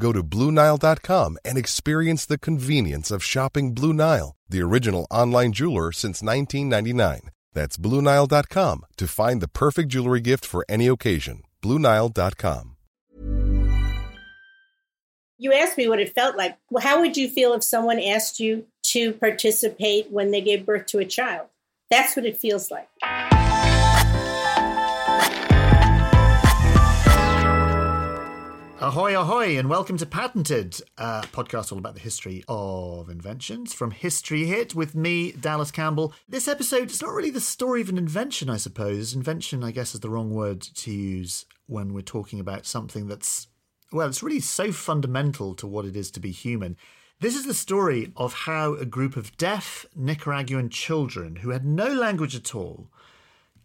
Go to BlueNile.com and experience the convenience of shopping Blue Nile, the original online jeweler since 1999. That's BlueNile.com to find the perfect jewelry gift for any occasion. BlueNile.com. You asked me what it felt like. Well, how would you feel if someone asked you to participate when they gave birth to a child? That's what it feels like. Ahoy, ahoy, and welcome to Patented, a podcast all about the history of inventions from History Hit with me, Dallas Campbell. This episode is not really the story of an invention, I suppose. Invention, I guess, is the wrong word to use when we're talking about something that's, well, it's really so fundamental to what it is to be human. This is the story of how a group of deaf Nicaraguan children who had no language at all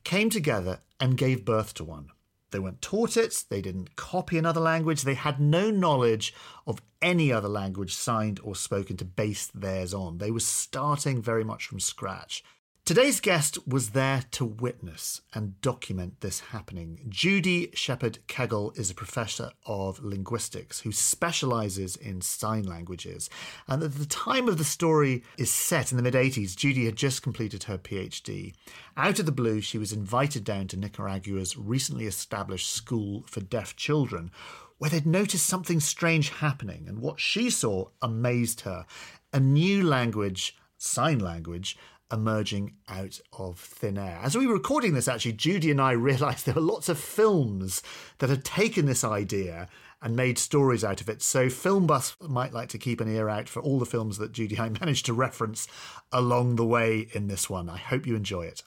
came together and gave birth to one. They weren't taught it, they didn't copy another language, they had no knowledge of any other language signed or spoken to base theirs on. They were starting very much from scratch. Today's guest was there to witness and document this happening. Judy Shepard Kegl is a professor of linguistics who specializes in sign languages. And at the time of the story is set in the mid 80s, Judy had just completed her PhD. Out of the blue, she was invited down to Nicaragua's recently established school for deaf children, where they'd noticed something strange happening. And what she saw amazed her a new language, sign language, emerging out of thin air. As we were recording this, actually, Judy and I realised there were lots of films that had taken this idea and made stories out of it. So, Film Bus might like to keep an ear out for all the films that Judy and I managed to reference along the way in this one. I hope you enjoy it.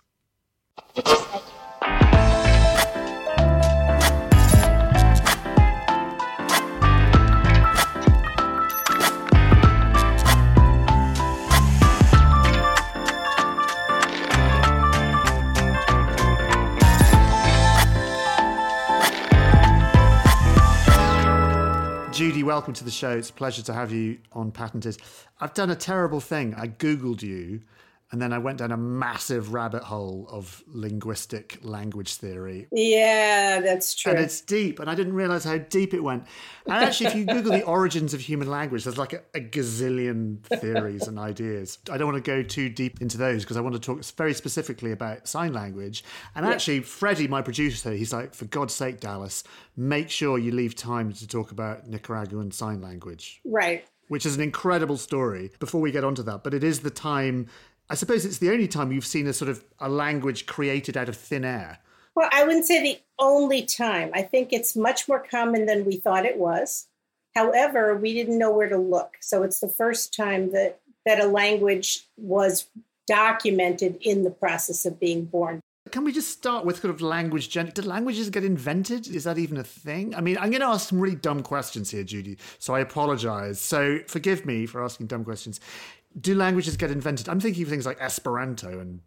Welcome to the show. It's a pleasure to have you on Patented. I've done a terrible thing. I Googled you and then I went down a massive rabbit hole of linguistic language theory. Yeah, that's true. And it's deep, and I didn't realize how deep it went. And actually, if you Google the origins of human language, there's like a, a gazillion theories and ideas. I don't want to go too deep into those because I want to talk very specifically about sign language. And actually, Freddy, my producer, he's like, for God's sake, Dallas, make sure you leave time to talk about Nicaraguan sign language. Right. Which is an incredible story before we get onto that. But it is the time I suppose it's the only time you've seen a sort of a language created out of thin air. Well, I wouldn't say the only time. I think it's much more common than we thought it was. However, we didn't know where to look. So it's the first time that that a language was documented in the process of being born. Can we just start with kind of language? Did languages get invented? Is that even a thing? I mean, I'm going to ask some really dumb questions here, Judy. So I apologize. So forgive me for asking dumb questions do languages get invented? I'm thinking of things like Esperanto and.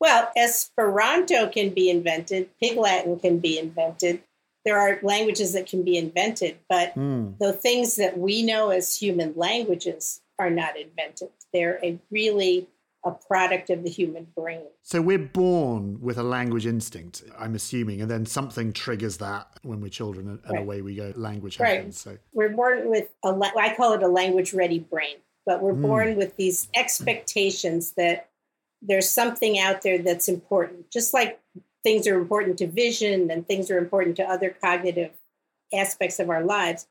Well, Esperanto can be invented. Pig Latin can be invented. There are languages that can be invented, but mm. the things that we know as human languages are not invented. They're a really a product of the human brain. So we're born with a language instinct, I'm assuming, and then something triggers that when we're children, and, right. away we go. Language happens. Right. So we're born with a, I call it a language ready brain but we're mm. born with these expectations that there's something out there that's important. Just like things are important to vision and things are important to other cognitive aspects of our lives,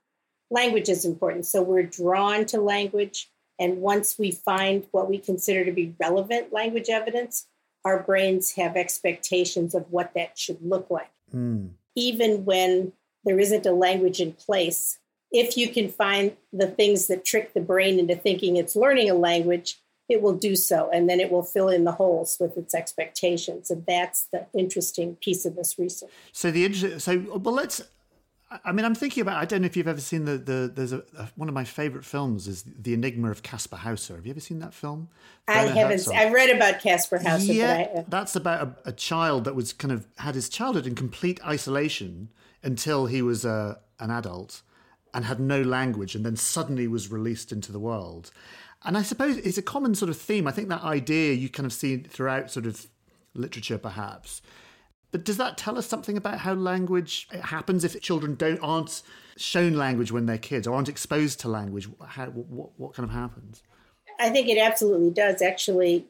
language is important. So we're drawn to language. And once we find what we consider to be relevant language evidence, our brains have expectations of what that should look like. Mm. Even when there isn't a language in place, if you can find the things that trick the brain into thinking it's learning a language, it will do so. And then it will fill in the holes with its expectations. And that's the interesting piece of this research. So, the so, well, let's I mean, I'm thinking about. I don't know if you've ever seen the the. There's a, a one of my favorite films is the Enigma of Kaspar Hauser. Have you ever seen that film? I haven't. I've read about Kaspar Hauser. Yeah, I, uh... that's about a, a, child that was kind of had his childhood in complete isolation until he was uh, an adult and had no language, and then suddenly was released into the world. And I suppose it's a common sort of theme. I think that idea you kind of see throughout sort of literature, perhaps but does that tell us something about how language happens if children don't aren't shown language when they're kids or aren't exposed to language? How, what, what kind of happens? I think it absolutely does. Actually,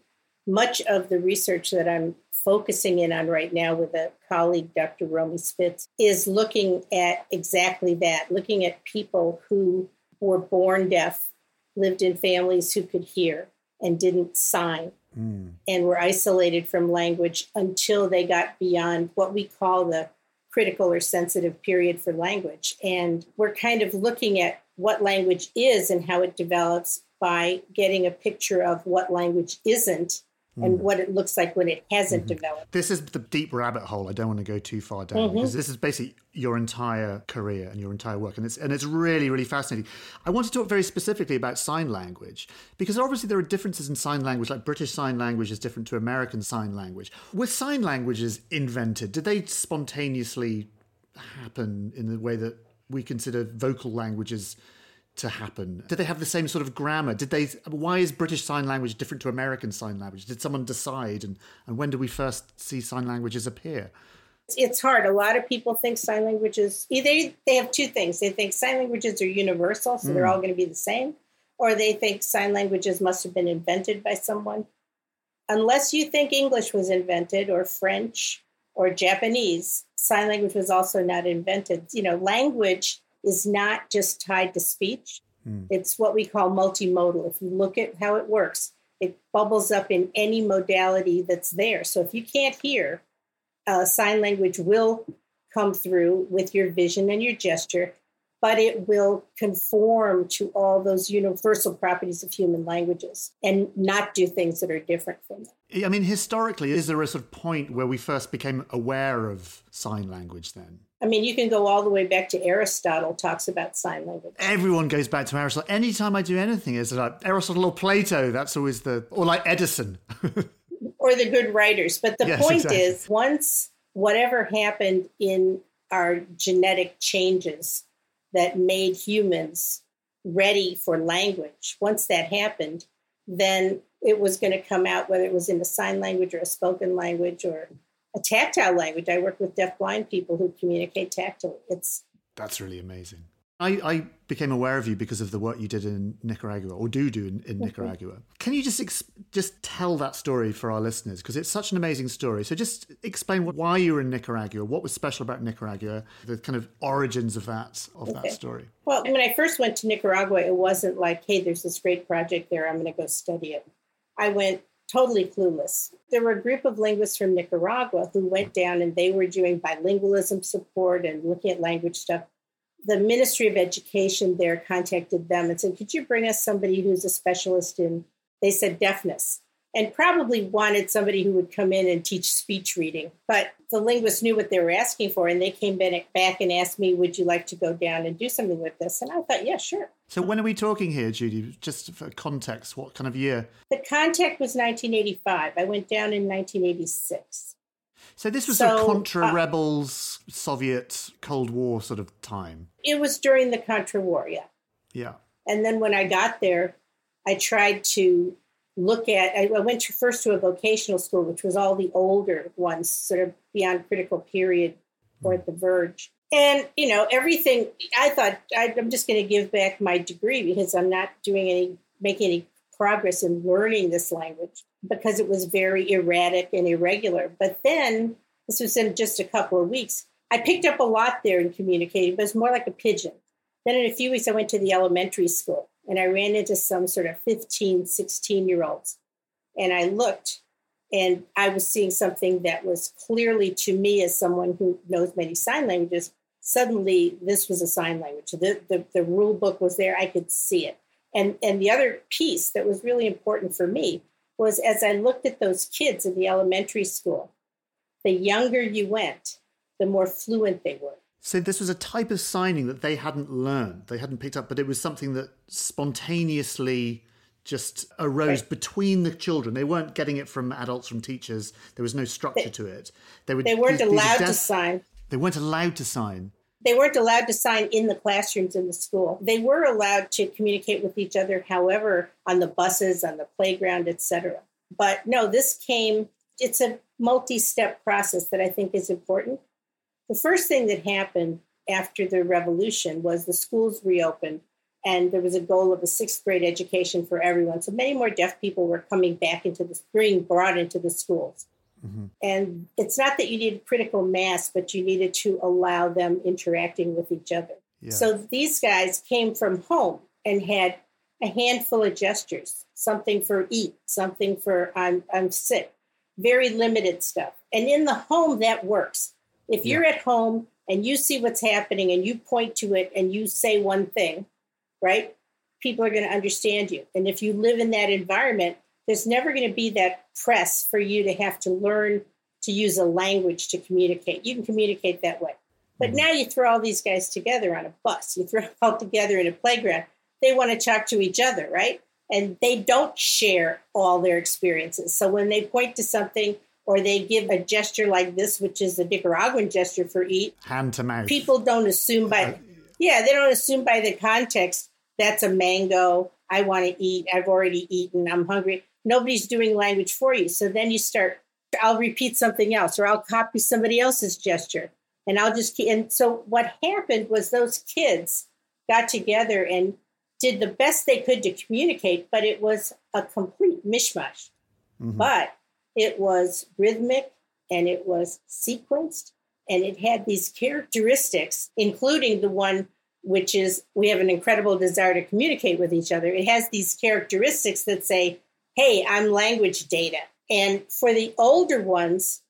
much of the research that I'm focusing in on right now with a colleague, Dr. Romy Spitz, is looking at exactly that, looking at people who were born deaf, lived in families who could hear and didn't sign mm. and were isolated from language until they got beyond what we call the critical or sensitive period for language. And we're kind of looking at what language is and how it develops by getting a picture of what language isn't and mm. what it looks like when it hasn't mm-hmm. developed. This is the deep rabbit hole. I don't want to go too far down mm-hmm. because this is basically your entire career and your entire work, and it's and it's really really fascinating. I want to talk very specifically about sign language because obviously there are differences in sign language. Like British Sign Language is different to American Sign Language. Were sign languages invented? Did they spontaneously happen in the way that we consider vocal languages? To happen? Did they have the same sort of grammar? Did they? Why is British Sign Language different to American Sign Language? Did someone decide? And, and when do we first see sign languages appear? It's hard. A lot of people think sign languages either they have two things. They think sign languages are universal, so mm. they're hmm. all going to be the same, or they think sign languages must have been invented by someone. Unless you think English was invented or French or Japanese, sign language was also not invented. You know, language is not just tied to speech. Mm. It's what we call multimodal. If you look at how it works, it bubbles up in any modality that's there. So if you can't hear, uh, sign language will come through with your vision and your gesture, but it will conform to all those universal properties of human languages and not do things that are different from them. I mean, historically, is there a sort of point where we first became aware of sign language then? I mean, you can go all the way back to Aristotle talks about sign language. Everyone goes back to Aristotle. Anytime I do anything, it's like Aristotle or Plato. That's always the, or like Edison. or the good writers. But the yes, point exactly. is, once whatever happened in our genetic changes that made humans ready for language, once that happened, then it was going to come out, whether it was in a sign language or a spoken language or a tactile language. I work with deaf-blind people who communicate tactily. It's that's really amazing. I, I, became aware of you because of the work you did in Nicaragua, or do do in, in mm-hmm. Nicaragua. Can you just ex- just tell that story for our listeners because it's such an amazing story? So just explain what, why you were in Nicaragua, what was special about Nicaragua, the kind of origins of that of okay. that story. Well, when I first went to Nicaragua, it wasn't like, hey, there's this great project there, I'm going to go study it. I went totally clueless. There were a group of linguists from Nicaragua who went down and they were doing bilingualism support and looking at language stuff. The Ministry of Education there contacted them and said, Could you bring us somebody who's a specialist in, they said, deafness? and probably wanted somebody who would come in and teach speech reading. But the linguists knew what they were asking for, and they came back and asked me, Would you like to go down and do something with this? And I thought, Yeah, sure. So, when are we talking here, Judy? Just for context, what kind of year? The contact was 1985. I went down in 1986. So, this was so, Contra uh, rebels, Soviet Cold War sort of time? It was during the Contra War, yeah. Yeah. And then when I got there, I tried to look at i went to, first to a vocational school which was all the older ones sort of beyond critical period or at the verge and you know everything i thought I, i'm just going to give back my degree because i'm not doing any making any progress in learning this language because it was very erratic and irregular but then this was in just a couple of weeks i picked up a lot there in communicating but it's more like a pidgin then in a few weeks i went to the elementary school and I ran into some sort of 15, 16 year olds. And I looked and I was seeing something that was clearly to me, as someone who knows many sign languages, suddenly this was a sign language. The, the, the rule book was there, I could see it. And, and the other piece that was really important for me was as I looked at those kids in the elementary school, the younger you went, the more fluent they were. So this was a type of signing that they hadn't learned, they hadn't picked up, but it was something that spontaneously just arose right. between the children. They weren't getting it from adults, from teachers. There was no structure they, to it. They, were, they weren't allowed to sign. They weren't allowed to sign. They weren't allowed to sign in the classrooms in the school. They were allowed to communicate with each other, however, on the buses, on the playground, etc. But no, this came. It's a multi-step process that I think is important. The first thing that happened after the revolution was the schools reopened and there was a goal of a sixth grade education for everyone. So many more deaf people were coming back into the being brought into the schools. Mm-hmm. And it's not that you needed critical mass, but you needed to allow them interacting with each other. Yeah. So these guys came from home and had a handful of gestures, something for eat, something for I'm I'm sick, very limited stuff. And in the home that works. If you're at home and you see what's happening and you point to it and you say one thing, right? People are going to understand you. And if you live in that environment, there's never going to be that press for you to have to learn to use a language to communicate. You can communicate that way. But mm-hmm. now you throw all these guys together on a bus, you throw them all together in a playground. They want to talk to each other, right? And they don't share all their experiences. So when they point to something or they give a gesture like this, which is the Nicaraguan gesture for eat, hand to mouth. People don't assume by, uh, yeah, they don't assume by the context that's a mango. I want to eat. I've already eaten. I'm hungry. Nobody's doing language for you. So then you start, I'll repeat something else or I'll copy somebody else's gesture. And I'll just, and so what happened was those kids got together and did the best they could to communicate, but it was a complete mishmash. Mm-hmm. But it was rhythmic and it was sequenced and it had these characteristics, including the one which is we have an incredible desire to communicate with each other. It has these characteristics that say, hey, I'm language data. And for the older ones,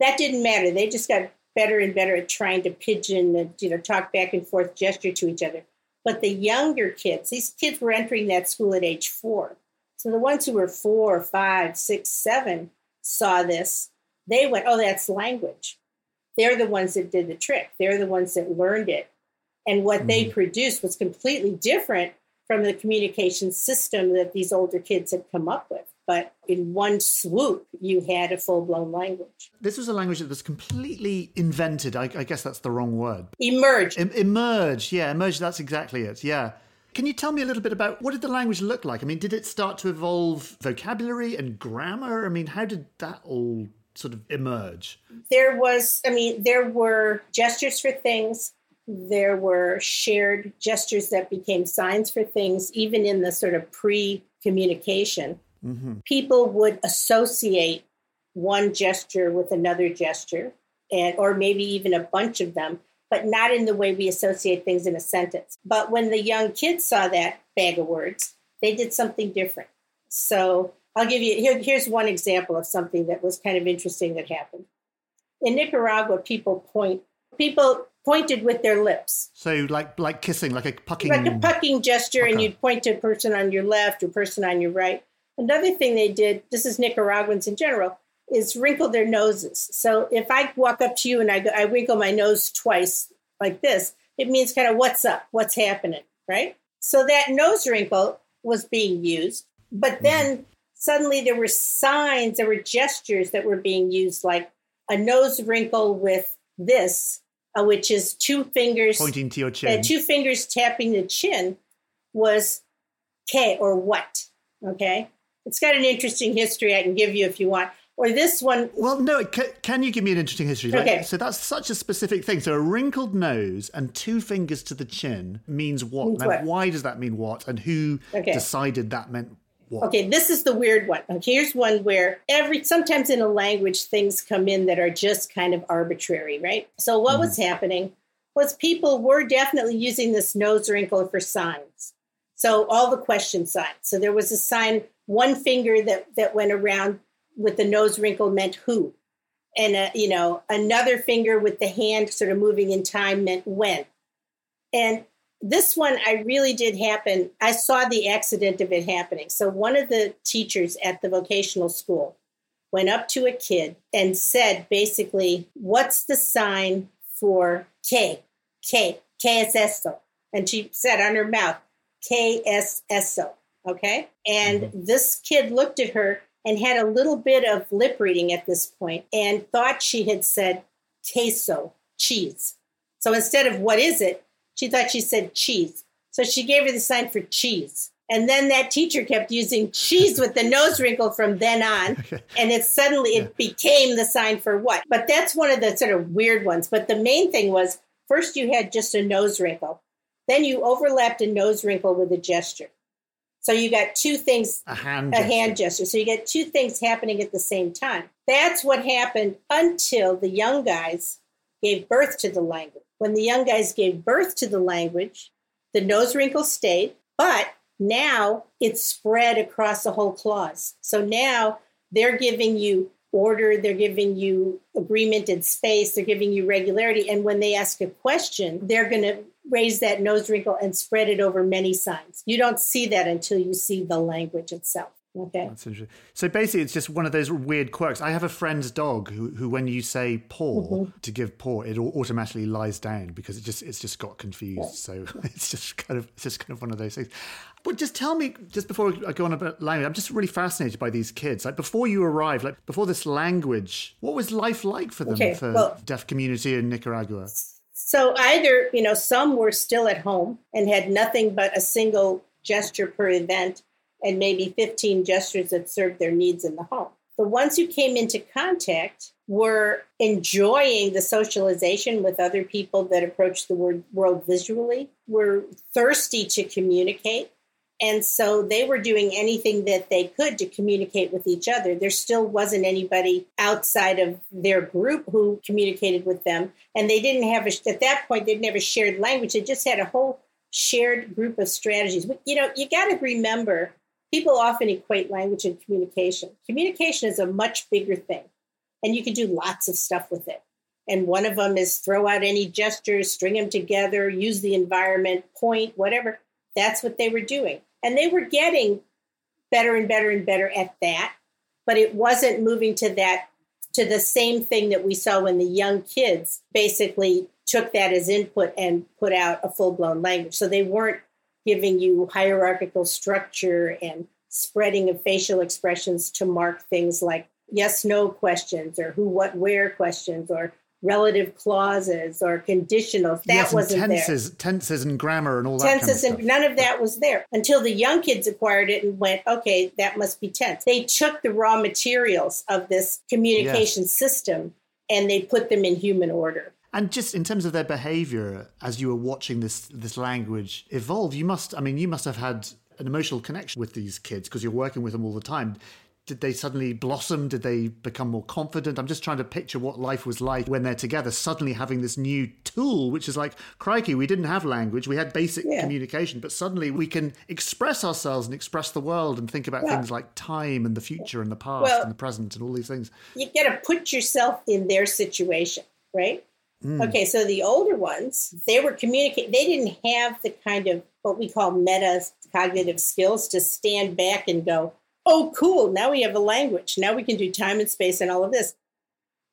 that didn't matter. They just got better and better at trying to pidgin and you know talk back and forth, gesture to each other. But the younger kids, these kids were entering that school at age four. So the ones who were four, five, six, seven saw this. They went, oh, that's language. They're the ones that did the trick. They're the ones that learned it. And what mm-hmm. they produced was completely different from the communication system that these older kids had come up with. But in one swoop, you had a full blown language. This was a language that was completely invented. I, I guess that's the wrong word. Emerge. E- emerged, yeah, emerge, That's exactly it, yeah. Can you tell me a little bit about what did the language look like? I mean, did it start to evolve vocabulary and grammar? I mean, how did that all sort of emerge? There was, I mean, there were gestures for things, there were shared gestures that became signs for things, even in the sort of pre communication. Mm-hmm. People would associate one gesture with another gesture, and or maybe even a bunch of them, but not in the way we associate things in a sentence. But when the young kids saw that bag of words, they did something different. So I'll give you here, here's one example of something that was kind of interesting that happened. In Nicaragua, people point people pointed with their lips. So like like kissing, like a pucking like a pucking gesture, and you'd point to a person on your left or person on your right. Another thing they did, this is Nicaraguans in general, is wrinkle their noses. So if I walk up to you and I, go, I wrinkle my nose twice like this, it means kind of what's up, what's happening, right? So that nose wrinkle was being used, but mm-hmm. then mm-hmm. suddenly there were signs, there were gestures that were being used, like a nose wrinkle with this, uh, which is two fingers pointing to your chin, uh, two fingers tapping the chin, was K or what? Okay, it's got an interesting history I can give you if you want. Or this one. Well, no. Can, can you give me an interesting history? Okay. Like, so that's such a specific thing. So a wrinkled nose and two fingers to the chin means what? Means now, what? why does that mean what? And who okay. decided that meant what? Okay, this is the weird one. Okay, here's one where every sometimes in a language things come in that are just kind of arbitrary, right? So what mm was happening was people were definitely using this nose wrinkle for signs. So all the question signs. So there was a sign, one finger that, that went around with the nose wrinkle meant who. And, uh, you know, another finger with the hand sort of moving in time meant when. And this one, I really did happen. I saw the accident of it happening. So one of the teachers at the vocational school went up to a kid and said basically, What's the sign for K? K. Qué es esto. And she said on her mouth, K S S O. Okay. And mm-hmm. this kid looked at her and had a little bit of lip reading at this point and thought she had said queso, cheese. So instead of what is it, she thought she said cheese. So she gave her the sign for cheese. And then that teacher kept using cheese with the nose wrinkle from then on. And it suddenly it became the sign for what. But that's one of the sort of weird ones. But the main thing was first you had just a nose wrinkle. Then you overlapped a nose wrinkle with a gesture. So you got two things a hand a hand gesture. So you get two things happening at the same time. That's what happened until the young guys gave birth to the language. When the young guys gave birth to the language, the nose wrinkle stayed, but now it's spread across the whole clause. So now they're giving you order, they're giving you agreement and space, they're giving you regularity. And when they ask a question, they're going to raise that nose wrinkle and spread it over many signs. You don't see that until you see the language itself. Okay. That's interesting. So basically, it's just one of those weird quirks. I have a friend's dog who, who when you say paw mm-hmm. to give paw, it automatically lies down because it just it's just got confused. Yeah. So it's just kind of it's just kind of one of those things. But just tell me, just before I go on about language, I'm just really fascinated by these kids. Like before you arrived, like before this language, what was life like for them okay, for well, deaf community in Nicaragua? So either you know some were still at home and had nothing but a single gesture per event and maybe 15 gestures that served their needs in the home. The ones who came into contact were enjoying the socialization with other people that approach the world visually, were thirsty to communicate. And so they were doing anything that they could to communicate with each other. There still wasn't anybody outside of their group who communicated with them. And they didn't have, a, at that point, they'd never shared language. They just had a whole shared group of strategies. You know, you got to remember people often equate language and communication. Communication is a much bigger thing, and you can do lots of stuff with it. And one of them is throw out any gestures, string them together, use the environment, point, whatever. That's what they were doing. And they were getting better and better and better at that. But it wasn't moving to that, to the same thing that we saw when the young kids basically took that as input and put out a full blown language. So they weren't giving you hierarchical structure and spreading of facial expressions to mark things like yes no questions or who what where questions or relative clauses or conditionals that yes, wasn't tenses there. tenses and grammar and all that tenses kind of and none of that was there until the young kids acquired it and went okay that must be tense they took the raw materials of this communication yes. system and they put them in human order and just in terms of their behavior as you were watching this this language evolve, you must I mean you must have had an emotional connection with these kids because you're working with them all the time. Did they suddenly blossom? Did they become more confident? I'm just trying to picture what life was like when they're together, suddenly having this new tool, which is like, crikey, we didn't have language, we had basic yeah. communication, but suddenly we can express ourselves and express the world and think about yeah. things like time and the future and the past well, and the present and all these things. You got to put yourself in their situation, right? Mm. Okay, so the older ones, they were communicating, they didn't have the kind of what we call meta cognitive skills to stand back and go, oh, cool, now we have a language. Now we can do time and space and all of this.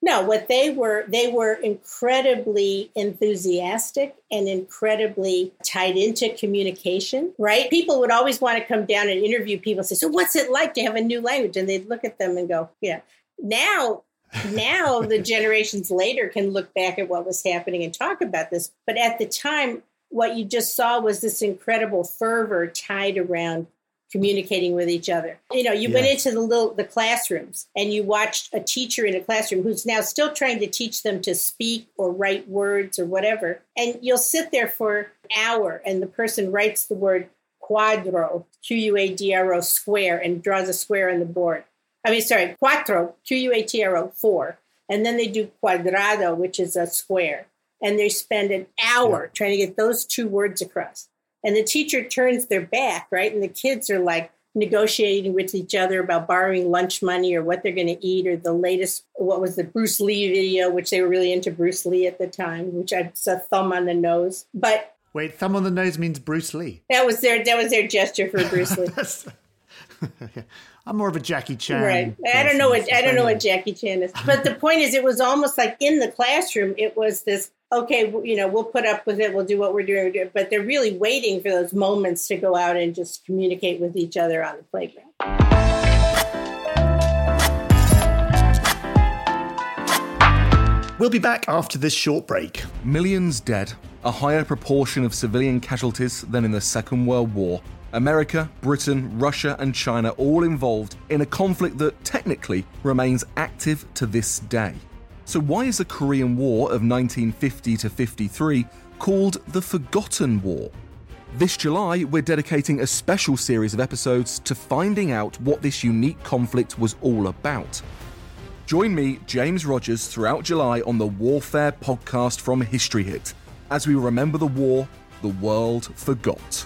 No, what they were, they were incredibly enthusiastic and incredibly tied into communication, right? People would always want to come down and interview people say, So, what's it like to have a new language? And they'd look at them and go, Yeah. Now now the generations later can look back at what was happening and talk about this. But at the time, what you just saw was this incredible fervor tied around communicating with each other. You know, you went into the little the classrooms and you watched a teacher in a classroom who's now still trying to teach them to speak or write words or whatever. And you'll sit there for an hour and the person writes the word quadro, Q U A D R O square and draws a square on the board. I mean, sorry, cuatro, Q U A T R O, four. And then they do cuadrado, which is a square. And they spend an hour yeah. trying to get those two words across. and the teacher turns their back, right? And the kids are like negotiating with each other about borrowing lunch money or what they're going to eat or the latest, what was the Bruce Lee video, which they were really into Bruce Lee at the time, which I saw thumb on the nose. But Wait, thumb on the nose means Bruce Lee. That was their that was their gesture for Bruce Lee. I'm more of a Jackie Chan. Right. I don't know what I don't know what Jackie Chan is. But the point is it was almost like in the classroom it was this okay, you know, we'll put up with it, we'll do what we're doing, but they're really waiting for those moments to go out and just communicate with each other on the playground. We'll be back after this short break. Millions dead, a higher proportion of civilian casualties than in the Second World War. America, Britain, Russia, and China all involved in a conflict that technically remains active to this day. So, why is the Korean War of 1950 to 53 called the Forgotten War? This July, we're dedicating a special series of episodes to finding out what this unique conflict was all about. Join me, James Rogers, throughout July on the Warfare podcast from History Hit as we remember the war the world forgot.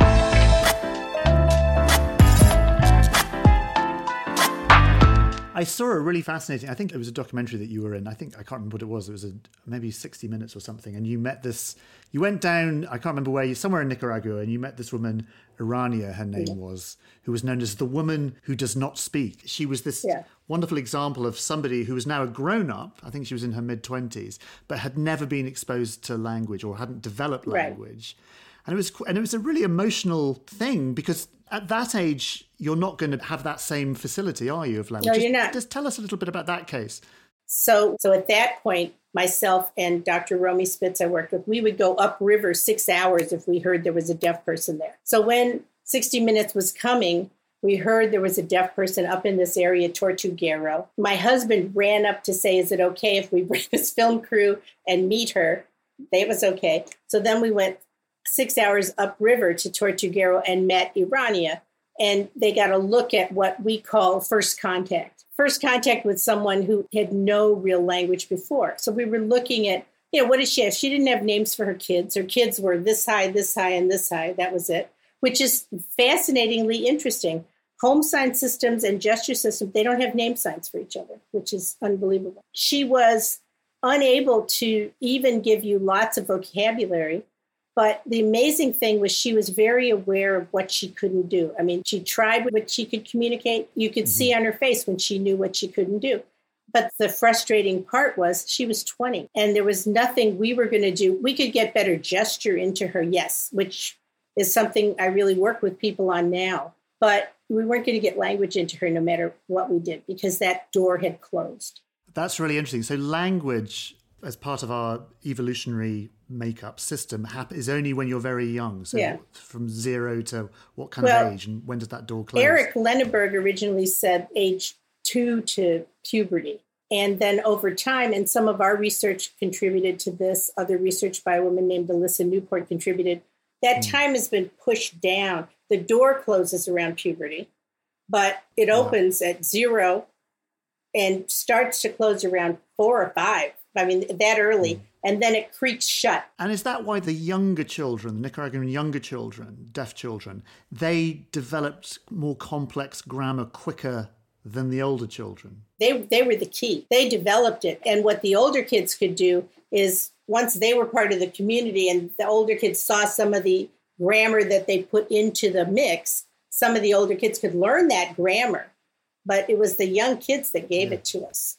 I saw a really fascinating. I think it was a documentary that you were in. I think I can't remember what it was. It was a, maybe sixty minutes or something. And you met this. You went down. I can't remember where. You somewhere in Nicaragua, and you met this woman, Irania. Her name was, who was known as the woman who does not speak. She was this Yeah. wonderful example of somebody who was now a grown up. I think she was in her mid twenties, but had never been exposed to language or hadn't developed Right. language. And it was and it was a really emotional thing because at that age you're not going to have that same facility, are you, of language? No, Just- you're not. Just tell us a little bit about that case. So, so at that point, myself and Dr. Romy Spitz, I worked with, we would go upriver six hours if we heard there was a deaf person there. So when 60 Minutes was coming, we heard there was a deaf person up in this area, Tortuguero. My husband ran up to say, "Is it okay if we bring this film crew and meet her?" It was okay. So then we went six hours upriver to Tortuguero and met Irania. And they got a look at what we call first contact. First contact with someone who had no real language before. So we were looking at, you know, what does she have? She didn't have names for her kids. Her kids were this high, this high, and this high. That was it, which is fascinatingly interesting. Home sign systems and gesture systems, they don't have name signs for each other, which is unbelievable. She was unable to even give you lots of vocabulary. But the amazing thing was she was very aware of what she couldn't do. I mean, she tried what she could communicate. You could see mm-hmm. on her face when she knew what she couldn't do. But the frustrating part was she was 20 and there was nothing we were going to do. We could get better gesture into her, yes, which is something I really work with people on now. But we weren't going to get language into her no matter what we did because that door had closed. That's really interesting. So language as part of our evolutionary makeup system hap- is only when you're very young. So Yeah. from zero to what kind Well, of age and when does that door close? Eric Lenneberg originally said age two to puberty. And then over time, and some of our research contributed to this, other research by a woman named Elissa Newport contributed, that hmm. time has been pushed down. The door closes around puberty, but it opens at zero and starts to close around four or five. I mean, that early. Mm. And then it creaks shut. And is that why the younger children, the Nicaraguan younger children, deaf children, they developed more complex grammar quicker than the older children? they they were the key. They developed it, and what the older kids could do is once they were part of the community, and the older kids saw some of the grammar that they put into the mix. Some of the older kids could learn that grammar, but it was the young kids that gave it to us.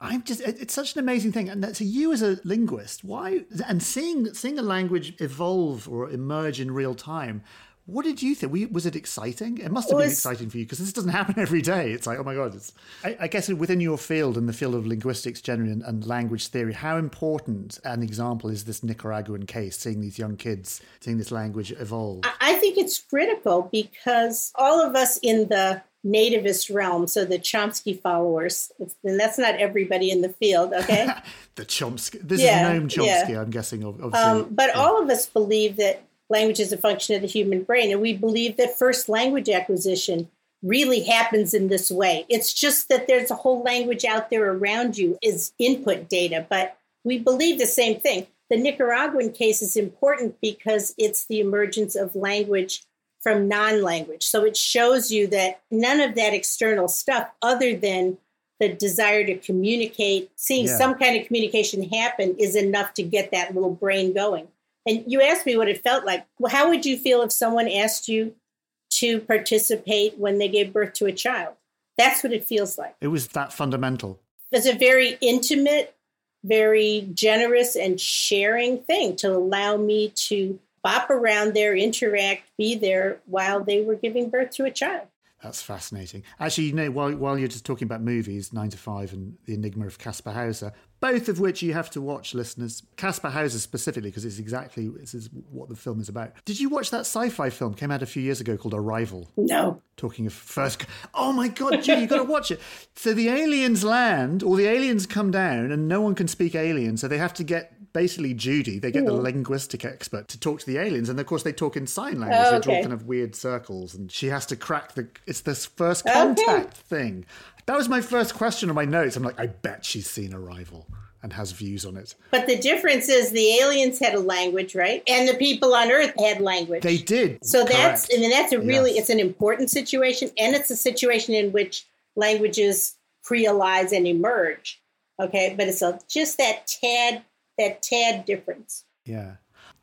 I'm just it's such an amazing thing. And so you as a linguist, why and seeing seeing a language evolve or emerge in real time, what did you think? Was it exciting? It must have It been was- exciting for you because this doesn't happen every day. It's like, oh my god! It's, I, I guess within your field and the field of linguistics generally and, and language theory, how important an example is this Nicaraguan case? Seeing these young kids, seeing this language evolve. I- I think it's critical because all of us in the nativist realm, so the Chomsky followers, it's- and that's not everybody in the field, okay? the Chomsky. This Yeah, is Noam yeah. Chomsky, I'm guessing. Obviously, Um, but all of us believe that language is a function of the human brain, and we believe that first language acquisition really happens in this way. It's just that there's a whole language out there around you is input data, but we believe the same thing. The Nicaraguan case is important because it's the emergence of language from non language. So it shows you that none of that external stuff, other than the desire to communicate, seeing Yeah. some kind of communication happen, is enough to get that little brain going. And you asked me what it felt like. Well, how would you feel if someone asked you to participate when they gave birth to a child? That's what it feels like. it was that fundamental. It's a very intimate, very generous and sharing thing to allow me to bop around there, interact, be there while they were giving birth to a child. That's fascinating. Actually, you know, while while you're just talking about movies, Nine to Five and The Enigma of Kaspar Hauser, both of which you have to watch, listeners. Kaspar Hauser specifically, because it's exactly this is what the film is about. Did you watch that sci-fi film? Came out a few years ago called Arrival. No. Talking of first, oh my god, Judy, you got to watch it. So the aliens land, or the aliens come down, and no one can speak alien, so they have to get basically Judy. They get the hmm. linguistic expert to talk to the aliens, and of course they talk in sign language. Oh, They draw okay. kind of weird circles, and she has to crack the. It's this first Okay. contact thing. That was my first question on my notes. I'm like, I bet she's seen Arrival and has views on it. But the difference is the aliens had a language, right? And the people on Earth had language. They did. So that's, correct. I mean, that's a really, Yes. it's an important situation, and it's a situation in which languages creolize and emerge. Okay, but it's a, just that tad, that tad difference. Yeah,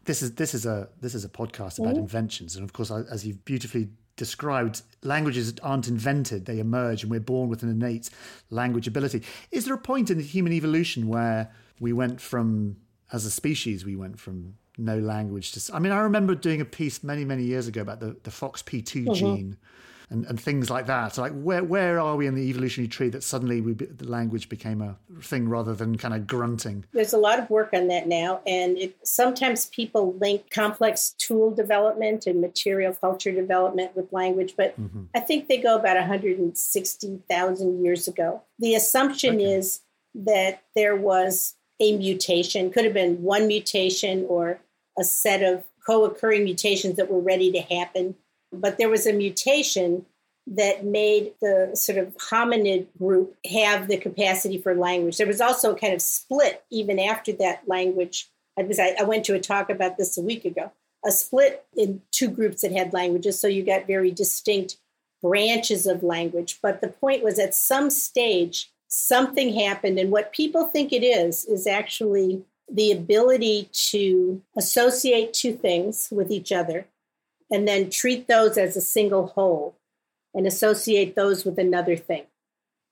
this is this is a this is a podcast about inventions, and of course, as you've beautifully described, languages aren't invented; they emerge, and we're born with an innate language ability. Is there a point in human evolution where we went from, as a species, we went from no language to? I mean, I remember doing a piece many many years ago about the the FOXP2 mm-hmm. gene. And, and things like that. Like, where where are we in the evolutionary tree that suddenly we, the language became a thing rather than kind of grunting? There's a lot of work on that now, and it, sometimes people link complex tool development and material culture development with language, but mm-hmm. I think they go about 160,000 years ago. The assumption is that there was a mutation, could have been one mutation or a set of co occurring mutations that were ready to happen, but there was a mutation that made the sort of hominid group have the capacity for language. There was also a kind of split even after that language. I went to a talk about this a week ago, a split in two groups that had languages. So you got very distinct branches of language. But the point was at some stage, something happened. And what people think it is, is actually the ability to associate two things with each other and then treat those as a single whole and associate those with another thing.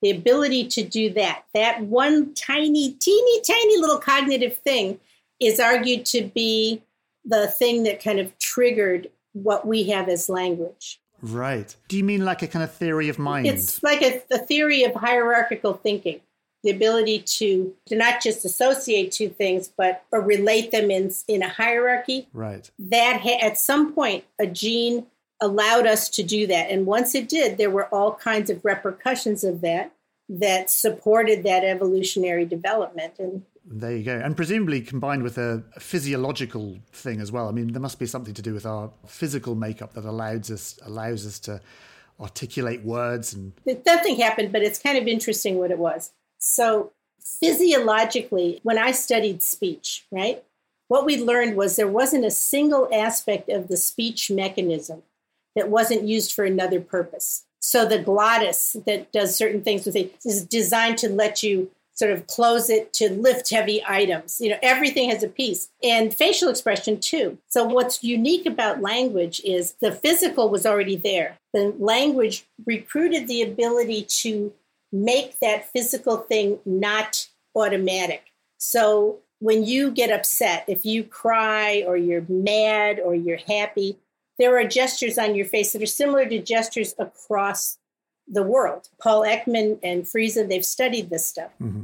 The ability to do that, that one tiny, teeny, tiny little cognitive thing is argued to be the thing that kind of triggered what we have as language. Right. Do you mean like a kind of theory of mind? It's like a, a theory of hierarchical thinking. The ability to, to not just associate two things, but or relate them in, in a hierarchy. Right. That ha- at some point, a gene allowed us to do that. And once it did, there were all kinds of repercussions of that that supported that evolutionary development. And there you go. And presumably combined with a, physiological thing as well. I mean, there must be something to do with our physical makeup that allows us allows us to articulate words and nothing happened, but it's kind of interesting what it was. So physiologically, when I studied speech, right, what we learned was there wasn't a single aspect of the speech mechanism that wasn't used for another purpose. So the glottis that does certain things with it is designed to let you sort of close it to lift heavy items. You know, everything has a piece and facial expression too. So what's unique about language is the physical was already there. The language recruited the ability to make that physical thing not automatic. So when you get upset, if you cry or you're mad or you're happy, there are gestures on your face that are similar to gestures across the world. Paul Ekman and Friesen, they've studied this stuff. Mm-hmm.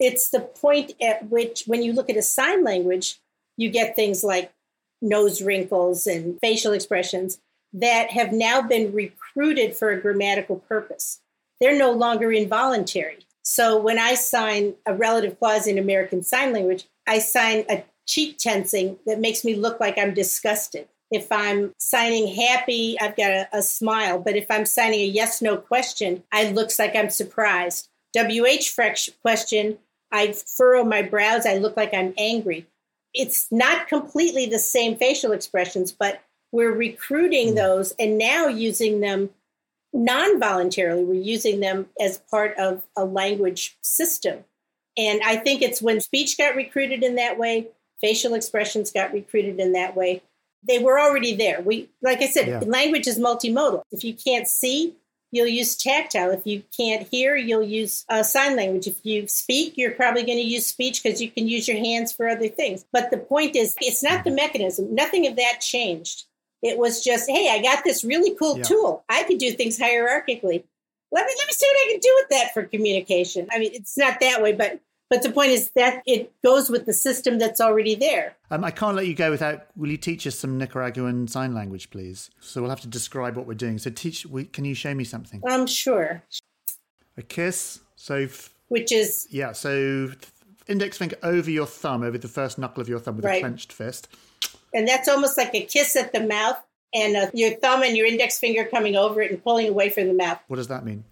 It's the point at which, when you look at a sign language, you get things like nose wrinkles and facial expressions that have now been recruited for a grammatical purpose. They're no longer involuntary. So when I sign a relative clause in American Sign Language, I sign a cheek tensing that makes me look like I'm disgusted. If I'm signing happy, I've got a, a smile. But if I'm signing a yes no question, I looks like I'm surprised. WH question, I furrow my brows, I look like I'm angry. It's not completely the same facial expressions, but we're recruiting hmm. those and now using them non voluntarily. We're using them as part of a language system. And I think it's when speech got recruited in that way, facial expressions got recruited in that way, they were already there. We, like I said, yeah. language is multimodal. If you can't see, you'll use tactile. If you can't hear, you'll use uh, sign language. If you speak, you're probably going to use speech because you can use your hands for other things. But the point is, it's not the mechanism. Nothing of that changed. It was just, hey, I got this really cool yeah. tool. I can do things hierarchically. Let me let me see what I can do with that for communication. I mean, it's not that way, but but the point is that it goes with the system that's already there. Um, I can't let you go without. Will you teach us some Nicaraguan sign language, please? So we'll have to describe what we're doing. So teach. Can you show me something? Um, sure. A kiss. So. F- Which is. Yeah. So index finger over your thumb, over the first knuckle of your thumb with right. a clenched fist. And that's almost like a kiss at the mouth, and uh, your thumb and your index finger coming over it and pulling away from the mouth. What does that mean?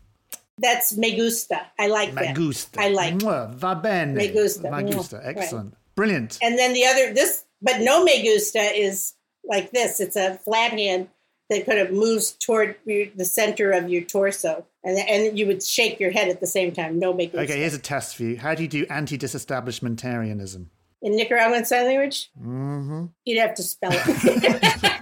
That's me gusta. I like me that. gusta. I like. Mwah, va bene. Me gusta. Me gusta. Excellent. Right. Brilliant. And then the other, this, but no me gusta is like this. It's a flat hand that kind of moves toward your, the center of your torso. And, and you would shake your head at the same time. No me gusta. Okay, here's a test for you. How do you do anti disestablishmentarianism? In Nicaraguan Sign Language? Mm-hmm. You'd have to spell it.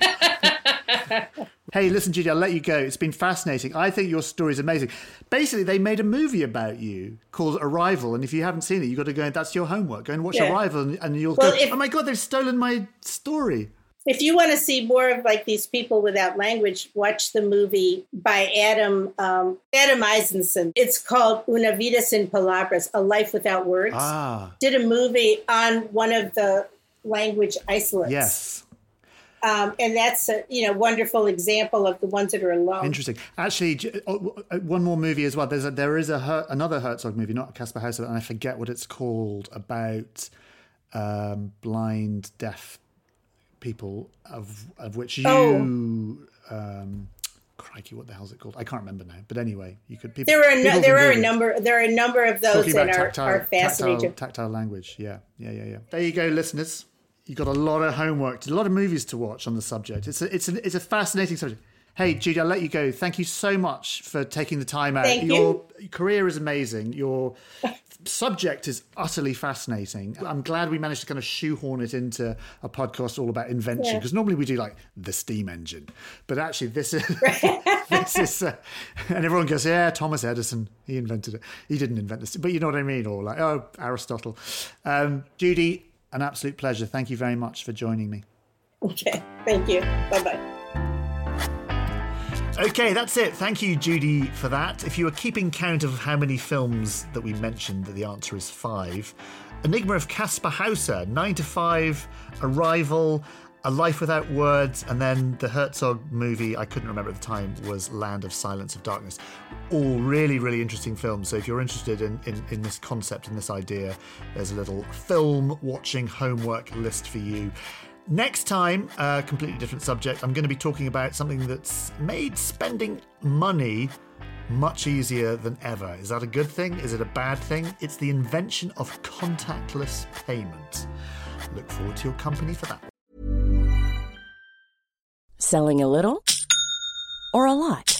Hey, listen, Judy, I'll let you go. It's been fascinating. I think your story is amazing. Basically, they made a movie about you called Arrival, and if you haven't seen it, you've got to go. And that's your homework. Go and watch yeah. Arrival, and, and you'll well, go. If, oh my god, they've stolen my story. If you want to see more of like these people without language, watch the movie by Adam um, Adam Eisenson. It's called Una Vida Sin Palabras, A Life Without Words. Ah. Did a movie on one of the language isolates. Yes. Um, and that's a you know wonderful example of the ones that are alone. Interesting. Actually, oh, uh, one more movie as well. There's a, there is a another Herzog movie, not Kaspar Hauser, and I forget what it's called about um, blind, deaf people, of of which you. Oh. Um, crikey, what the hell is it called? I can't remember now. But anyway, you could. People, there are no, there are a number. There are a number of those that are, tactile, are fascinating. Tactile, tactile language. Yeah, yeah, yeah, yeah. There you go, listeners you've got a lot of homework, a lot of movies to watch on the subject. It's a, it's a, it's a fascinating subject. Hey, Judy, I'll let you go. Thank you so much for taking the time out. Thank Your you. career is amazing. Your subject is utterly fascinating. I'm glad we managed to kind of shoehorn it into a podcast all about invention because yeah. normally we do like the steam engine, but actually this is this is uh, and everyone goes, yeah, Thomas Edison, he invented it. He didn't invent this, but you know what I mean, or like oh Aristotle. Um, Judy, an absolute pleasure. Thank you very much for joining me. Okay. Thank you. Bye bye. Okay, that's it. Thank you, Judy, for that. If you were keeping count of how many films that we mentioned, that the answer is five. Enigma of Kaspar Hauser, 9 to 5, Arrival, A Life Without Words, and then the Herzog movie I couldn't remember at the time was Land of Silence of Darkness. All really, really interesting films. So if you're interested in, in, in this concept and this idea, there's a little film watching homework list for you. Next time, a uh, completely different subject. I'm going to be talking about something that's made spending money much easier than ever. Is that a good thing? Is it a bad thing? It's the invention of contactless payment. Look forward to your company for that. Selling a little or a lot?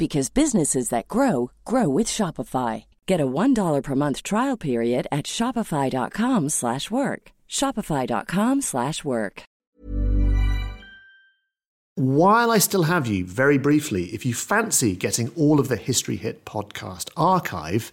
because businesses that grow grow with Shopify. Get a $1 per month trial period at shopify.com/work. shopify.com/work. While I still have you, very briefly, if you fancy getting all of the History Hit podcast archive,